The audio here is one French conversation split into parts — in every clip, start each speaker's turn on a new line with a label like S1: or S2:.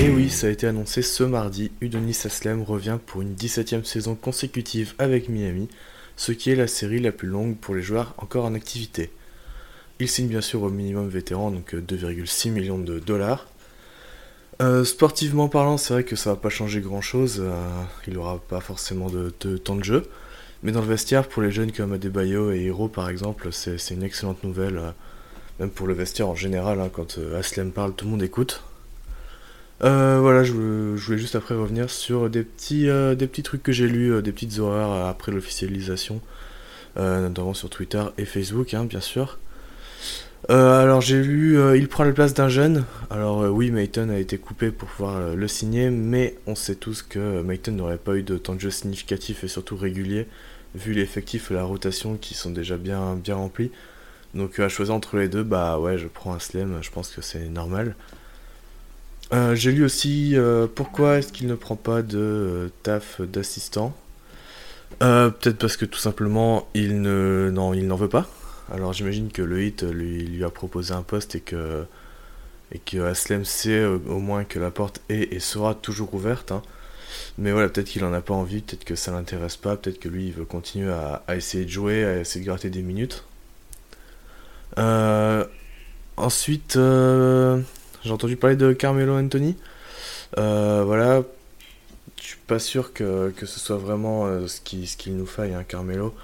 S1: Et oui, ça a été annoncé ce mardi, Udonis Aslem revient pour une 17ème saison consécutive avec Miami, ce qui est la série la plus longue pour les joueurs encore en activité. Il signe bien sûr au minimum vétéran, donc 2,6 millions de dollars. Euh, sportivement parlant, c'est vrai que ça va pas changer grand chose, euh, il aura pas forcément de, temps de jeu. Mais dans le vestiaire, pour les jeunes comme Adebayo et Hiro par exemple, c'est une excellente nouvelle. Euh, même pour le vestiaire en général, hein, quand Aslem parle, tout le monde écoute. voilà, je, voulais juste après revenir sur des petits, des petits trucs que j'ai lus, des petites horreurs après l'officialisation, notamment sur Twitter et Facebook, hein, bien sûr. Euh, alors j'ai lu, euh, il prend la place d'un jeune. Alors euh, oui, Mayton a été coupé pour pouvoir le signer, mais on sait tous que Mayton n'aurait pas eu de temps de jeu significatif et surtout régulier, vu l'effectif et la rotation qui sont déjà bien, bien remplis. Donc à choisir entre les deux, bah ouais, je prends un je pense que c'est normal. j'ai lu aussi pourquoi est-ce qu'il ne prend pas de taf d'assistant? Peut-être parce que tout simplement il n'en veut pas. Alors j'imagine que le hit lui, a proposé un poste et que, et Aslem sait euh, au moins que la porte est et sera toujours ouverte. Hein. Mais voilà, peut-être qu'il en a pas envie, peut-être que ça l'intéresse pas, peut-être que lui il veut continuer à, essayer de jouer, à essayer de gratter des minutes. Euh, ensuite, euh, j'ai entendu parler de Carmelo Anthony. voilà, je suis pas sûr que, ce soit vraiment ce qu'il ce qu'il nous faille, hein, Carmelo.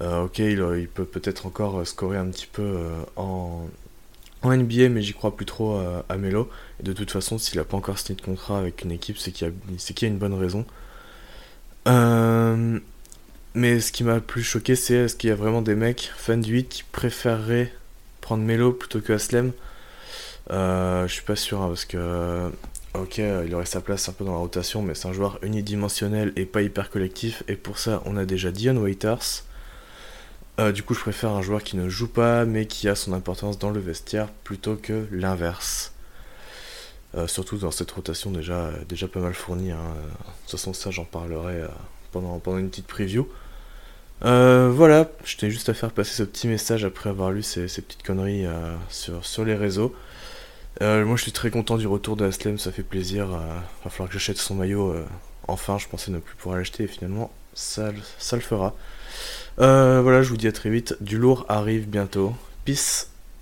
S1: Euh, ok, il, peut peut-être encore euh, scorer un petit peu euh, en, NBA, mais j'y crois plus trop à Melo. De toute façon, s'il n'a pas encore signé de contrat avec une équipe, c'est qu'il y, a une bonne raison. mais ce qui m'a plus choqué, c'est est-ce qu'il y a vraiment des mecs fans du 8 qui préféreraient prendre Melo plutôt que Aslem Je suis pas sûr, hein, parce que ok, il aurait sa place un peu dans la rotation, mais c'est un joueur unidimensionnel et pas hyper collectif. Et pour ça, on a déjà Dion Waiters. Euh, du coup, je préfère un joueur qui ne joue pas, mais qui a son importance dans le vestiaire, plutôt que l'inverse. Euh, surtout dans cette rotation déjà, déjà pas mal fournie. Hein. De toute façon, ça, j'en parlerai euh, pendant, pendant une petite preview. voilà, je tenais juste à faire passer ce petit message après avoir lu ces, petites conneries sur, sur les réseaux. moi, je suis très content du retour de Aslem, ça fait plaisir. Va falloir que j'achète son maillot. enfin, je pensais ne plus pouvoir l'acheter et finalement, ça, ça le fera. Euh, voilà, je vous dis à très vite. Du lourd arrive bientôt. Peace.